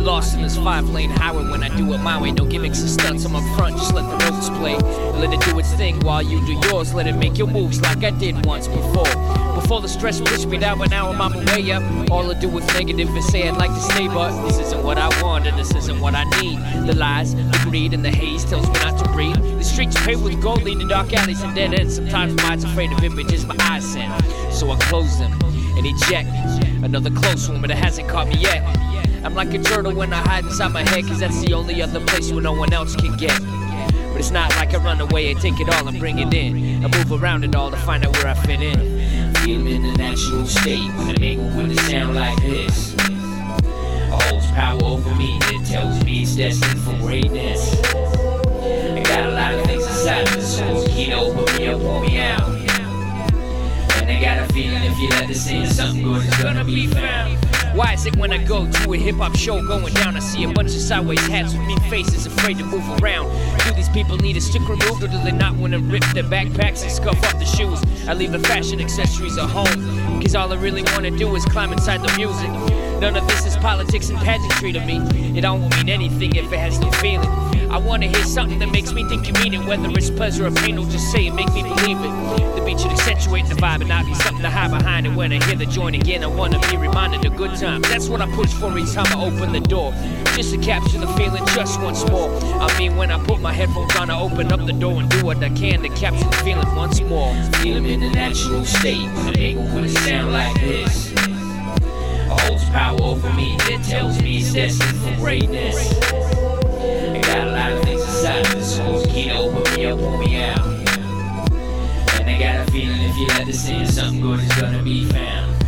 lost in this five lane highway when I do it my way. No gimmicks or stunts, I'm up front, just let the notes play. Let it do its thing while you do yours. Let it make your moves like I did once before. Before the stress pushed me down, but now I'm on my way up. All I do is negative say I'd like to stay, but this isn't what I want and this isn't what I need. The lies, the greed, and the haze tells me not to breathe. The streets paved with gold lead to dark alleys and dead ends. Sometimes my mind's afraid of images my eyes send, so I close them and eject. Another close one, but it hasn't caught me yet. I'm like a turtle when I hide inside my head, cause that's the only other place where no one else can get. But it's not like I run away and take it all and bring it in. I move around it all to find out where I fit in. Feel in a natural state when I make with a sound like this. Holds power over me that tells me it's destined for greatness. I got a lot of things inside of the soul, can't open me up, pull me out. And I got a feeling if you let this in, something good is gonna be found. Why is it when I go to a hip hop show going down, I see a bunch of sideways hats with mean faces afraid to move around? Do these people need a stick removed or do they not want to rip their backpacks and scuff off the shoes? I leave the fashion accessories at home, cause all I really want to do is climb inside the music. None of this is politics and pageantry to me. It don't mean anything if it has no feeling. I wanna hear something that makes me think you mean it, whether it's pleasure or pain, or just say it, make me believe it. The beat should accentuate the vibe and not be something to hide behind it. When I hear the joint again, I wanna be reminded of good times. That's what I push for each time I open the door. Just to capture the feeling just once more. I mean, when I put my headphones on, I open up the door and do what I can to capture the feeling once more. Feel in a natural state when I make one with a sound like this. Holds power over me that tells me it's destined for greatness. I got a lot of things inside the soul, can't open me up, pull me out. And I got a feeling if you let this in, something good is gonna be found.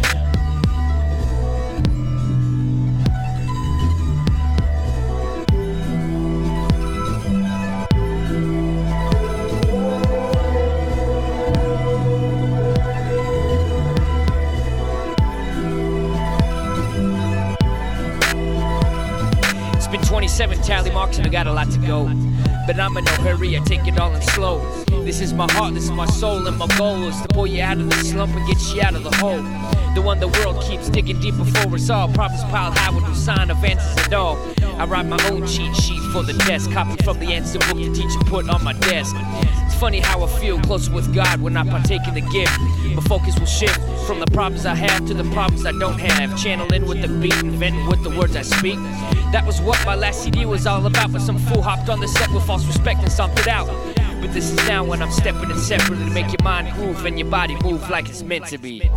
27 tally marks and I got a lot to go. But I'm in no hurry, I take it all in slow. This is my heart, this is my soul, and my goal is to pull you out of the slump and get you out of the hole. The one the world keeps digging deep before us all. Problems piled high with no sign of answers at all. I write my own cheat sheet for the test, copy from the answer book the teacher put on my desk. It's funny how I feel closer with God when I partake in the gift. My focus will shift from the problems I have to the problems I don't have. Channeling with the beat, inventing with the words I speak. That was what my last CD was all about. But some fool hopped on the set with false respect and it out. But this is now when I'm stepping in separately to make your mind groove and your body move like it's meant to be.